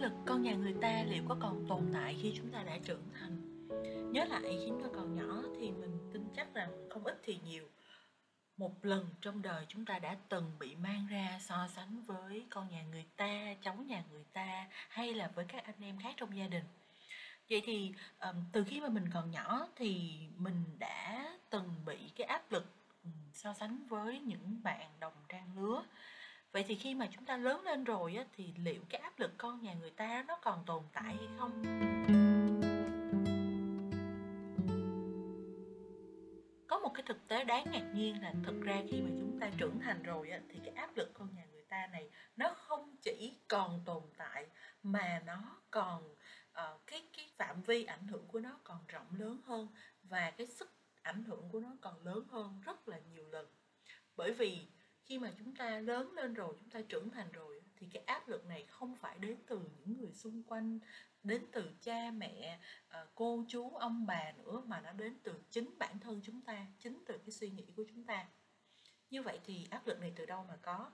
lực con nhà người ta liệu có còn tồn tại khi chúng ta đã trưởng thành? Nhớ lại khi chúng ta còn nhỏ thì mình tin chắc rằng không ít thì nhiều. Một lần trong đời chúng ta đã từng bị mang ra so sánh với con nhà người ta, cháu nhà người ta hay là với các anh em khác trong gia đình. Vậy thì từ khi mà mình còn nhỏ thì mình đã từng bị cái áp lực so sánh với những bạn đồng trang lứa vậy thì khi mà chúng ta lớn lên rồi á, thì liệu cái áp lực con nhà người ta nó còn tồn tại hay không? Có một cái thực tế đáng ngạc nhiên là thực ra khi mà chúng ta trưởng thành rồi á, thì cái áp lực con nhà người ta này nó không chỉ còn tồn tại mà nó còn uh, cái cái phạm vi ảnh hưởng của nó còn rộng lớn hơn và cái sức ảnh hưởng của nó còn lớn hơn rất là nhiều lần. Bởi vì khi mà chúng ta lớn lên rồi chúng ta trưởng thành rồi thì cái áp lực này không phải đến từ những người xung quanh đến từ cha mẹ ờ, cô chú ông bà nữa mà nó đến từ chính bản thân chúng ta chính từ cái suy nghĩ của chúng ta. Như vậy thì áp lực này từ đâu mà có?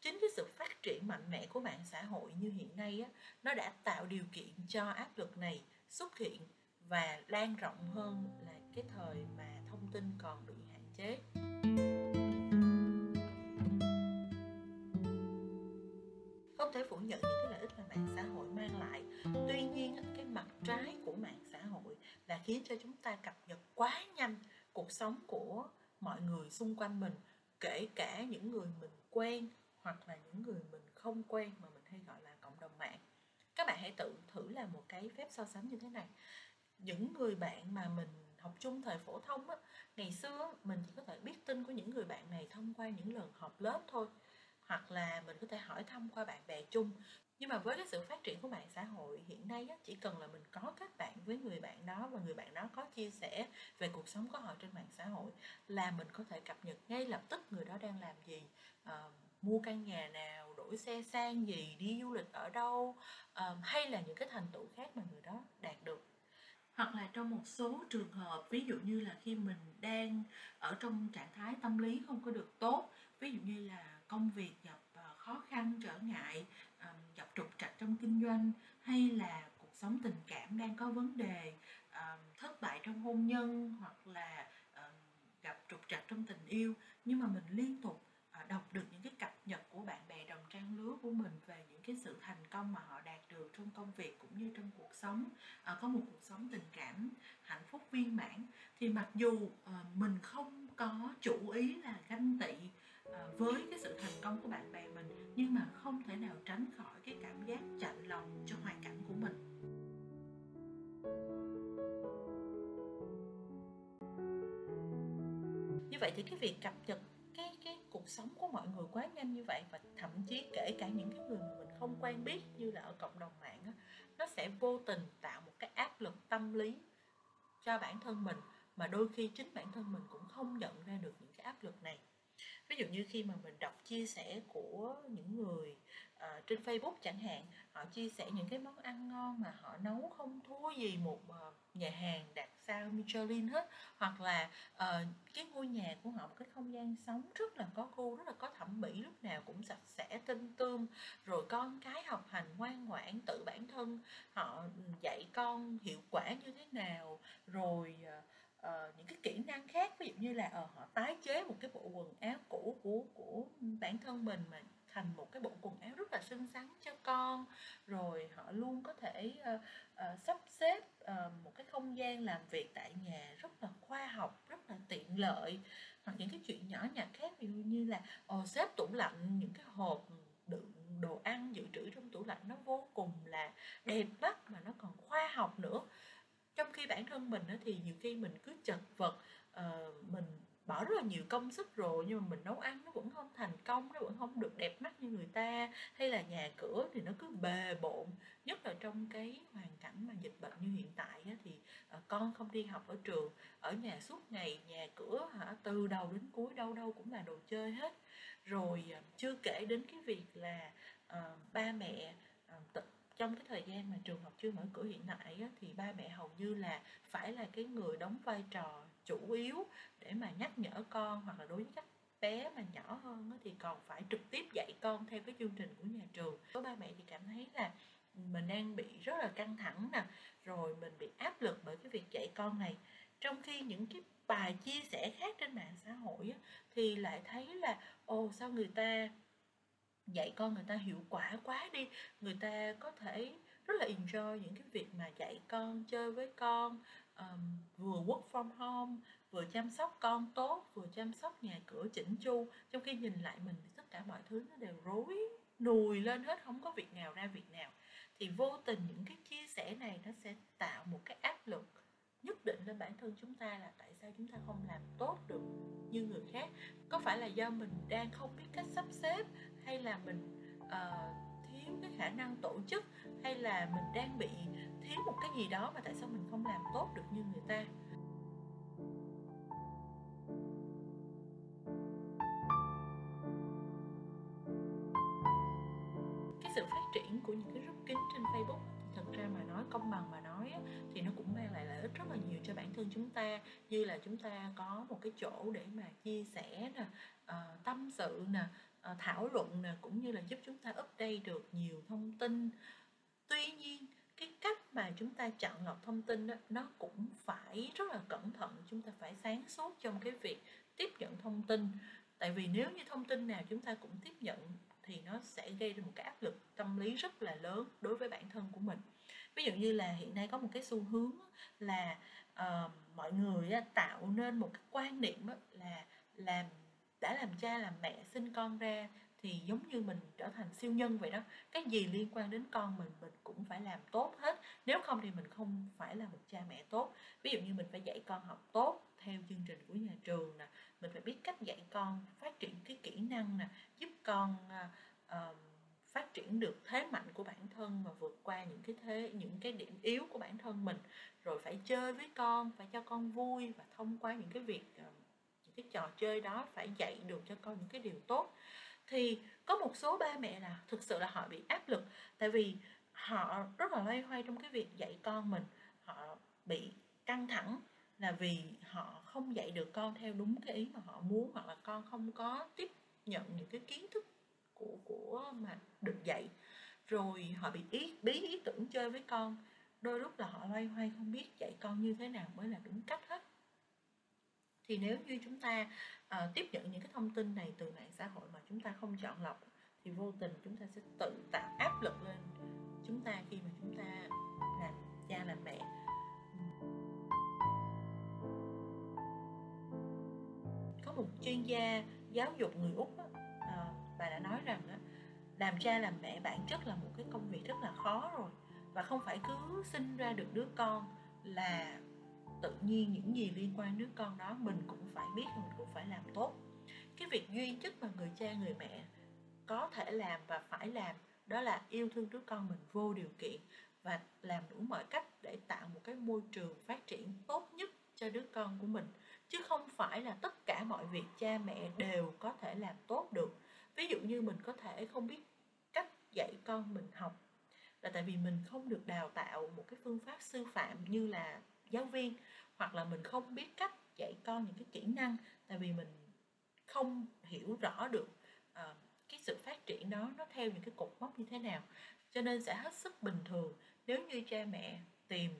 Chính cái sự phát triển mạnh mẽ của mạng xã hội như hiện nay á, nó đã tạo điều kiện cho áp lực này xuất hiện và lan rộng hơn là cái thời mà thông tin còn bị hạn chế. Thể phủ nhận những cái lợi ích mà mạng xã hội mang lại. Tuy nhiên cái mặt trái của mạng xã hội là khiến cho chúng ta cập nhật quá nhanh cuộc sống của mọi người xung quanh mình, kể cả những người mình quen hoặc là những người mình không quen mà mình hay gọi là cộng đồng mạng. Các bạn hãy tự thử làm một cái phép so sánh như thế này. Những người bạn mà mình học chung thời phổ thông á, ngày xưa mình chỉ có thể biết tin của những người bạn này thông qua những lần họp lớp thôi hoặc là mình có thể hỏi thăm qua bạn bè chung. Nhưng mà với cái sự phát triển của mạng xã hội hiện nay á, chỉ cần là mình có kết bạn với người bạn đó và người bạn đó có chia sẻ về cuộc sống của họ trên mạng xã hội là mình có thể cập nhật ngay lập tức người đó đang làm gì. Ờ, mua căn nhà nào đổi xe sang gì đi du lịch ở đâu ờ, hay là những cái thành tựu khác mà người đó đạt được. Hoặc là trong một số trường hợp ví dụ như là khi mình đang ở trong trạng thái tâm lý không có được tốt ví dụ như là công việc gặp à, khó khăn, trở ngại gặp trục trặc trong kinh doanh hay là cuộc sống tình cảm đang có vấn đề thất bại trong hôn nhân hoặc là gặp trục trặc trong tình yêu. Nhưng mà mình liên tục à, đọc được những cái cập nhật của bạn bè đồng trang lứa của mình về những cái sự thành công mà họ đạt được trong công việc cũng như trong cuộc sống à, có một cuộc sống tình cảm hạnh phúc viên mãn. Thì mặc dù ờ, mình không có chủ ý là ganh tị À, với cái sự thành công của bạn bè mình nhưng mà không thể nào tránh khỏi cái cảm giác chạnh lòng cho hoàn cảnh của mình. Như vậy thì cái việc cập nhật cái cái cuộc sống của mọi người quá nhanh như vậy và thậm chí kể cả những cái người mà mình không quen biết như là ở cộng đồng mạng đó, nó sẽ vô tình tạo một cái áp lực tâm lý cho bản thân mình mà đôi khi chính bản thân mình cũng không nhận ra được những cái áp lực này ví dụ như khi mà mình đọc chia sẻ của những người uh, trên Facebook chẳng hạn họ chia sẻ những cái món ăn ngon mà họ nấu không thua gì một uh, nhà hàng đạt sao Michelin hết. Hoặc là uh, cái ngôi nhà của họ một cái không gian sống rất là có gu rất là có thẩm mỹ lúc nào cũng sạch sẽ tinh tươm. Rồi con cái học hành ngoan ngoãn tự bản thân họ dạy con hiệu quả như thế nào. Rồi uh, uh, những cái kỹ năng khác ví dụ như là uh, họ tái chế một cái bộ quần áo cũ của của bản thân mình mà thành một cái bộ quần áo rất là xinh xắn cho con. Rồi họ luôn có thể uh, uh, sắp xếp uh, một cái không gian làm việc tại nhà rất là khoa học rất là tiện lợi. Hoặc những cái chuyện nhỏ nhặt khác ví dụ như là uh, xếp tủ lạnh những cái hộp đựng đồ ăn dự trữ trong tủ lạnh nó vô cùng là đẹp mắt mà nó còn khoa học nữa trong khi bản thân mình thì nhiều khi mình cứ chật vật ờ, mình bỏ rất là nhiều công sức rồi nhưng mà mình nấu ăn nó vẫn không thành công nó vẫn không được đẹp mắt như người ta hay là nhà cửa thì nó cứ bề bộn. Nhất là trong cái hoàn cảnh mà dịch bệnh như hiện tại á, thì ờ, con không đi học ở trường ở nhà suốt ngày nhà cửa hả từ đầu đến cuối đâu đâu cũng là đồ chơi hết. Rồi ờ, chưa kể đến cái việc là uh, ba mẹ uh, trong cái thời gian mà trường học chưa mở cửa hiện tại á, thì ba mẹ hầu như là phải là cái người đóng vai trò chủ yếu để mà nhắc nhở con hoặc là đối với các bé mà nhỏ hơn á, thì còn phải trực tiếp dạy con theo cái chương trình của nhà trường. Có ba mẹ thì cảm thấy là mình đang bị rất là căng thẳng nè rồi mình bị áp lực bởi cái việc dạy con này. Trong khi những cái bài chia sẻ khác trên mạng xã hội á, thì lại thấy là ồ sao người ta dạy con người ta hiệu quả quá đi người ta có thể rất là enjoy những cái việc mà dạy con chơi với con um, vừa work from home vừa chăm sóc con tốt vừa chăm sóc nhà cửa chỉnh chu. Trong khi nhìn lại mình thì tất cả mọi thứ nó đều rối nùi lên hết không có việc nào ra việc nào. Thì vô tình những cái chia sẻ này nó sẽ tạo một cái áp lực nhất định lên bản thân chúng ta là tại sao chúng ta không làm tốt được như người khác. Có phải là do mình đang không biết cách sắp xếp hay là mình uh, thiếu cái khả năng tổ chức hay là mình đang bị thiếu một cái gì đó mà tại sao mình không làm tốt được như người ta? Cái sự phát triển của những cái group kín trên Facebook thật ra mà nói công bằng mà nói thì nó cũng mang lại lợi ích rất là nhiều cho bản thân chúng ta. Như là chúng ta có một cái chỗ để mà chia sẻ nè uh, tâm sự nè Ờ, thảo luận nè cũng như là giúp chúng ta update được nhiều thông tin. Tuy nhiên cái cách mà chúng ta chọn lọc thông tin đó, nó cũng phải rất là cẩn thận. Chúng ta phải sáng suốt trong cái việc tiếp nhận thông tin. Tại vì nếu như thông tin nào chúng ta cũng tiếp nhận thì nó sẽ gây ra một cái áp lực tâm lý rất là lớn đối với bản thân của mình. Ví dụ như là hiện nay có một cái xu hướng là uh, mọi người tạo nên một cái quan niệm là làm đã làm cha làm mẹ sinh con ra thì giống như mình trở thành siêu nhân vậy đó. Cái gì liên quan đến con mình mình cũng phải làm tốt hết. Nếu không thì mình không phải là một cha mẹ tốt. Ví dụ như mình phải dạy con học tốt theo chương trình của nhà trường nè mình phải biết cách dạy con phát triển cái kỹ năng nè giúp con uh, phát triển được thế mạnh của bản thân và vượt qua những cái thế những cái điểm yếu của bản thân mình. Rồi phải chơi với con phải cho con vui và thông qua những cái việc uh, cái trò chơi đó phải dạy được cho con những cái điều tốt. Thì có một số ba mẹ là thực sự là họ bị áp lực, tại vì họ rất là loay hoay trong cái việc dạy con mình. Họ bị căng thẳng là vì họ không dạy được con theo đúng cái ý mà họ muốn, hoặc là con không có tiếp nhận những cái kiến thức của của mà được dạy. Rồi họ bị ý, bí ý tưởng chơi với con. Đôi lúc là họ loay hoay không biết dạy con như thế nào mới là đúng cách hết thì nếu như chúng ta uh, tiếp nhận những cái thông tin này từ mạng xã hội mà chúng ta không chọn lọc thì vô tình chúng ta sẽ tự tạo áp lực lên chúng ta khi mà chúng ta làm cha làm mẹ. Có một chuyên gia giáo dục người úc á, à, bà đã nói rằng á, làm cha làm mẹ bản chất là một cái công việc rất là khó rồi và không phải cứ sinh ra được đứa con là tự nhiên những gì liên quan đứa con đó, mình cũng phải biết, mình cũng phải làm tốt. Cái việc duy nhất mà người cha, người mẹ có thể làm và phải làm đó là yêu thương đứa con mình vô điều kiện và làm đủ mọi cách để tạo một cái môi trường phát triển tốt nhất cho đứa con của mình. Chứ không phải là tất cả mọi việc cha mẹ đều có thể làm tốt được. Ví dụ như mình có thể không biết cách dạy con mình học là tại vì mình không được đào tạo một cái phương pháp sư phạm như là giáo viên hoặc là mình không biết cách dạy con những cái kỹ năng tại vì mình không hiểu rõ được uh, cái sự phát triển đó nó theo những cái cột mốc như thế nào. Cho nên sẽ hết sức bình thường nếu như cha mẹ tìm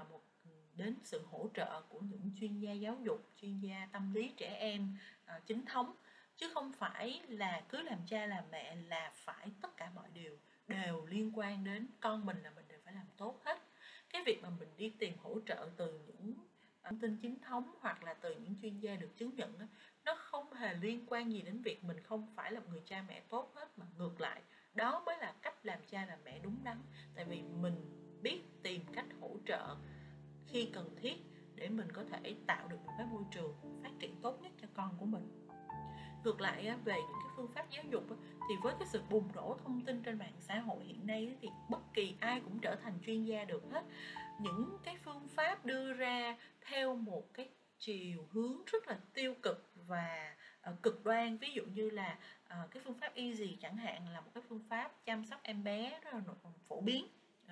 uh, một ừ, đến sự hỗ trợ của những chuyên gia giáo dục chuyên gia tâm lý trẻ em uh, chính thống. Chứ không phải là cứ làm cha làm mẹ là phải tất cả mọi điều đều liên quan đến con mình là mình đều phải làm tốt hết cái việc mà mình đi tìm hỗ trợ từ những ờ, thông tin chính thống hoặc là từ những chuyên gia được chứng nhận nó không hề liên quan gì đến việc mình không phải là một người cha mẹ tốt hết mà ngược lại, đó mới là cách làm cha làm mẹ đúng đắn. Tại vì mình biết tìm cách hỗ trợ khi cần thiết để mình có thể tạo được một cái môi trường phát triển tốt nhất cho con của mình ngược lại về những cái phương pháp giáo dục thì với cái sự bùng nổ thông tin trên mạng xã hội hiện nay thì bất kỳ ai cũng trở thành chuyên gia được hết. Những cái phương pháp đưa ra theo một cái chiều hướng rất là tiêu cực và uh, cực đoan. Ví dụ như là uh, cái phương pháp easy chẳng hạn là một cái phương pháp chăm sóc em bé rất là phổ biến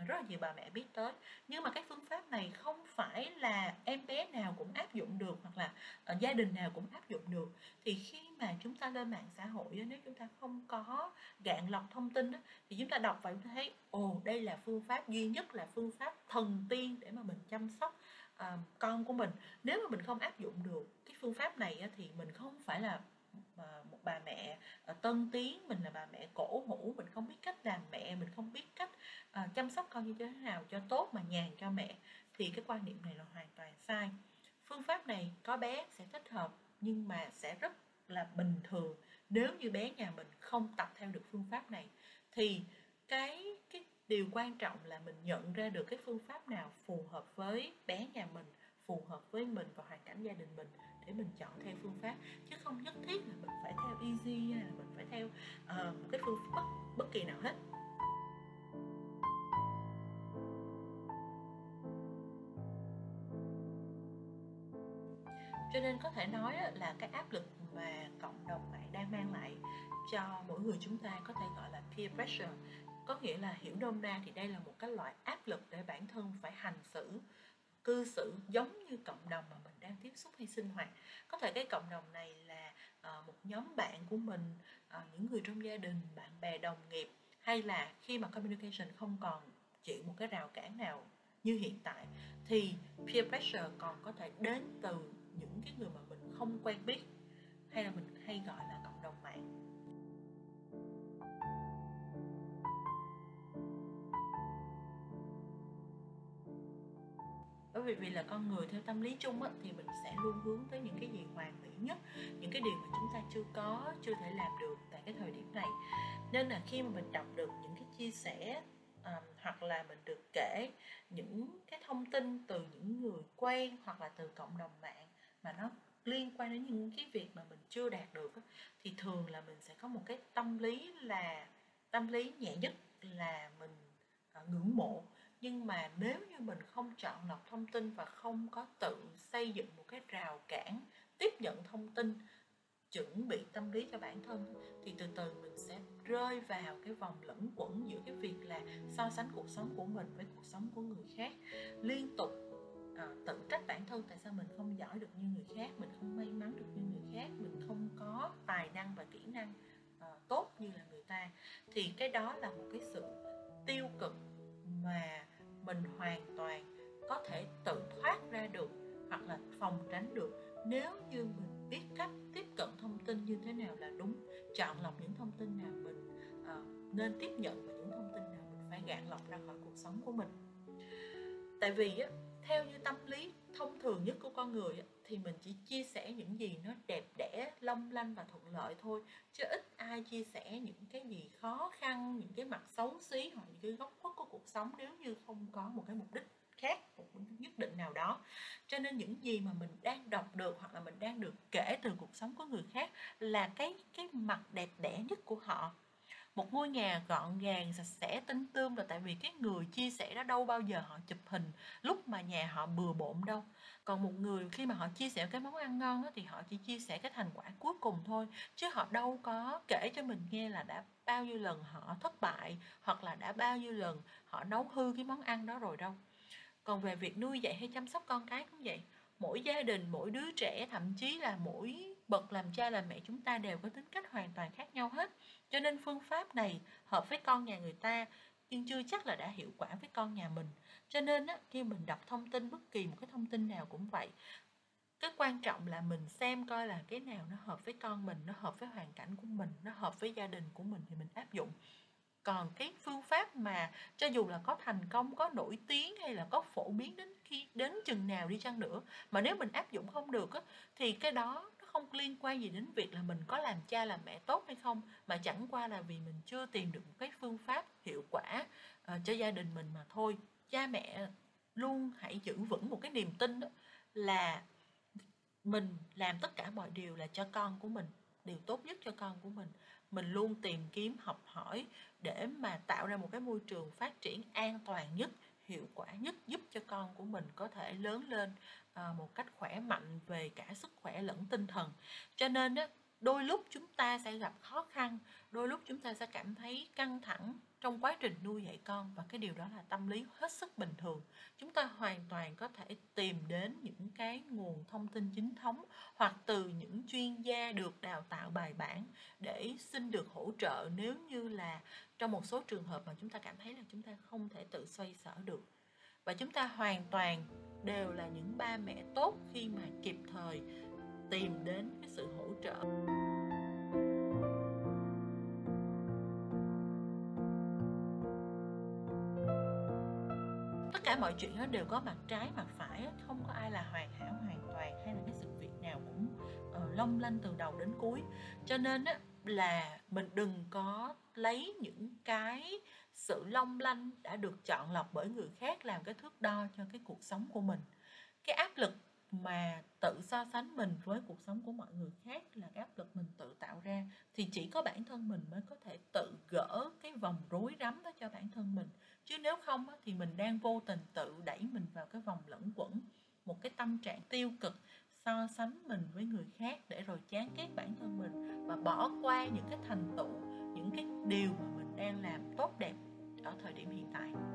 rất là nhiều bà mẹ biết tới. Nhưng mà cái phương pháp này không phải là em bé nào cũng áp dụng được hoặc là uh, gia đình nào cũng áp dụng được. Thì khi mà chúng ta lên mạng xã hội nếu chúng ta không có gạn lọc thông tin thì chúng ta đọc và chúng ta thấy ồ đây là phương pháp duy nhất là phương pháp thần tiên để mà mình chăm sóc uh, con của mình. Nếu mà mình không áp dụng được cái phương pháp này thì mình không phải là một bà mẹ ờ, tân tiến mình là bà mẹ cổ hủ mình không biết cách làm mẹ mình không biết cách uh, chăm sóc con như thế nào cho tốt mà nhàn cho mẹ thì cái quan niệm này là hoàn toàn sai. Phương pháp này có bé sẽ thích hợp nhưng mà sẽ rất là bình thường nếu như bé nhà mình không tập theo được phương pháp này. Thì cái cái điều quan trọng là mình nhận ra được cái phương pháp nào phù hợp với bé nhà mình phù hợp với mình và hoàn cảnh gia đình mình để mình chọn theo phương pháp hay là mình phải theo uh, một cái phương pháp bất, bất kỳ nào hết. Cho nên có thể nói là cái áp lực mà cộng đồng mạng đang mang lại cho mỗi người chúng ta có thể gọi là peer pressure có nghĩa là hiểu nôm na thì đây là một cái loại áp lực để bản thân phải hành xử cư xử giống như cộng đồng mà mình đang tiếp xúc hay sinh hoạt. Có thể cái cộng đồng này là Ờ, một nhóm bạn của mình ờ, những người trong gia đình bạn bè đồng nghiệp hay là khi mà communication không còn chịu một cái rào cản nào như hiện tại thì peer pressure còn có thể đến từ những cái người mà mình không quen biết hay là mình hay gọi là cộng đồng mạng. Bởi vì vì là con người theo tâm lý chung á, thì mình sẽ luôn hướng tới những cái gì hoàn mỹ nhất những cái điều mà chưa có chưa thể làm được tại cái thời điểm này. Nên là khi mà mình đọc được những cái chia sẻ um, hoặc là mình được kể những cái thông tin từ những người quen hoặc là từ cộng đồng mạng mà nó liên quan đến những cái việc mà mình chưa đạt được thì thường là mình sẽ có một cái tâm lý là tâm lý nhẹ nhất là mình ờ, ngưỡng mộ. Nhưng mà nếu như mình không chọn lọc thông tin và không có tự xây dựng một cái rào cản tiếp nhận thông tin chuẩn bị tâm lý cho bản thân thì từ từ mình sẽ rơi vào cái vòng lẫn quẩn giữa cái việc là so sánh cuộc sống của mình với cuộc sống của người khác. Liên tục à, tự trách bản thân tại sao mình không giỏi được như người khác mình không may mắn được như người khác mình không có tài năng và kỹ năng à, tốt như là người ta. Thì cái đó là một cái sự tiêu cực mà mình hoàn toàn có thể tự thoát ra được hoặc là phòng tránh được. Nếu như mình biết cách cận thông tin như thế nào là đúng chọn lọc những thông tin nào mình uh, nên tiếp nhận và những thông tin nào mình phải gạn lọc ra khỏi cuộc sống của mình. Tại vì á, theo như tâm lý thông thường nhất của con người á, thì mình chỉ chia sẻ những gì nó đẹp đẽ long lanh và thuận lợi thôi chứ ít ai chia sẻ những cái gì khó khăn những cái mặt xấu xí hoặc những cái góc khuất của cuộc sống nếu như không có một cái mục đích khác một nhất định nào đó. Cho nên những gì mà mình đang đọc được hoặc là mình đang được kể từ cuộc sống của người khác là cái cái mặt đẹp đẽ nhất của họ. Một ngôi nhà gọn gàng sạch sẽ tinh tươm là tại vì cái người chia sẻ đó đâu bao giờ họ chụp hình lúc mà nhà họ bừa bộn đâu. Còn một người khi mà họ chia sẻ cái món ăn ngon đó, thì họ chỉ chia sẻ cái thành quả cuối cùng thôi chứ họ đâu có kể cho mình nghe là đã bao nhiêu lần họ thất bại hoặc là đã bao nhiêu lần họ nấu hư cái món ăn đó rồi đâu còn về việc nuôi dạy hay chăm sóc con cái cũng vậy mỗi gia đình mỗi đứa trẻ thậm chí là mỗi bậc làm cha làm mẹ chúng ta đều có tính cách hoàn toàn khác nhau hết. Cho nên phương pháp này hợp với con nhà người ta nhưng chưa chắc là đã hiệu quả với con nhà mình. Cho nên á, khi mình đọc thông tin bất kỳ một cái thông tin nào cũng vậy cái quan trọng là mình xem coi là cái nào nó hợp với con mình nó hợp với hoàn cảnh của mình nó hợp với gia đình của mình thì mình áp dụng còn cái phương pháp mà cho dù là có thành công có nổi tiếng hay là có phổ biến đến khi đến chừng nào đi chăng nữa mà nếu mình áp dụng không được á, thì cái đó nó không liên quan gì đến việc là mình có làm cha làm mẹ tốt hay không mà chẳng qua là vì mình chưa tìm được một cái phương pháp hiệu quả uh, cho gia đình mình mà thôi. Cha mẹ luôn hãy giữ vững một cái niềm tin đó là mình làm tất cả mọi điều là cho con của mình điều tốt nhất cho con của mình mình luôn tìm kiếm, học hỏi để mà tạo ra một cái môi trường phát triển an toàn nhất, hiệu quả nhất, giúp cho con của mình có thể lớn lên à, một cách khỏe mạnh về cả sức khỏe lẫn tinh thần. Cho nên đôi lúc chúng ta sẽ gặp khó khăn, đôi lúc chúng ta sẽ cảm thấy căng thẳng trong quá trình nuôi dạy con và cái điều đó là tâm lý hết sức bình thường. Chúng ta hoàn toàn có thể tìm đến những cái nguồn thông tin chính thống hoặc từ những chuyên gia được đào tạo bài bản để xin được hỗ trợ. Nếu như là trong một số trường hợp mà chúng ta cảm thấy là chúng ta không thể tự xoay sở được và chúng ta hoàn toàn đều là những ba mẹ tốt khi mà kịp thời tìm đến cái sự hỗ trợ. Tất cả mọi chuyện nó đều có mặt trái mặt phải không có ai là hoàn hảo hoàn toàn hay là cái sự việc nào cũng uh, long lanh từ đầu đến cuối. Cho nên á là mình đừng có lấy những cái sự long lanh đã được chọn lọc bởi người khác làm cái thước đo cho cái cuộc sống của mình. Cái áp lực mà tự so sánh mình với cuộc sống của mọi người khác là cái áp lực mình tự tạo ra, thì chỉ có bản thân mình mới có thể tự gỡ cái vòng rối rắm đó cho bản thân mình. Chứ nếu không thì mình đang vô tình tự đẩy mình vào cái vòng lẫn quẩn, một cái tâm trạng tiêu cực, so sánh mình với người khác để rồi chán ghét bản thân mình và bỏ qua những cái thành tựu, những cái điều mà mình đang làm tốt đẹp ở thời điểm hiện tại.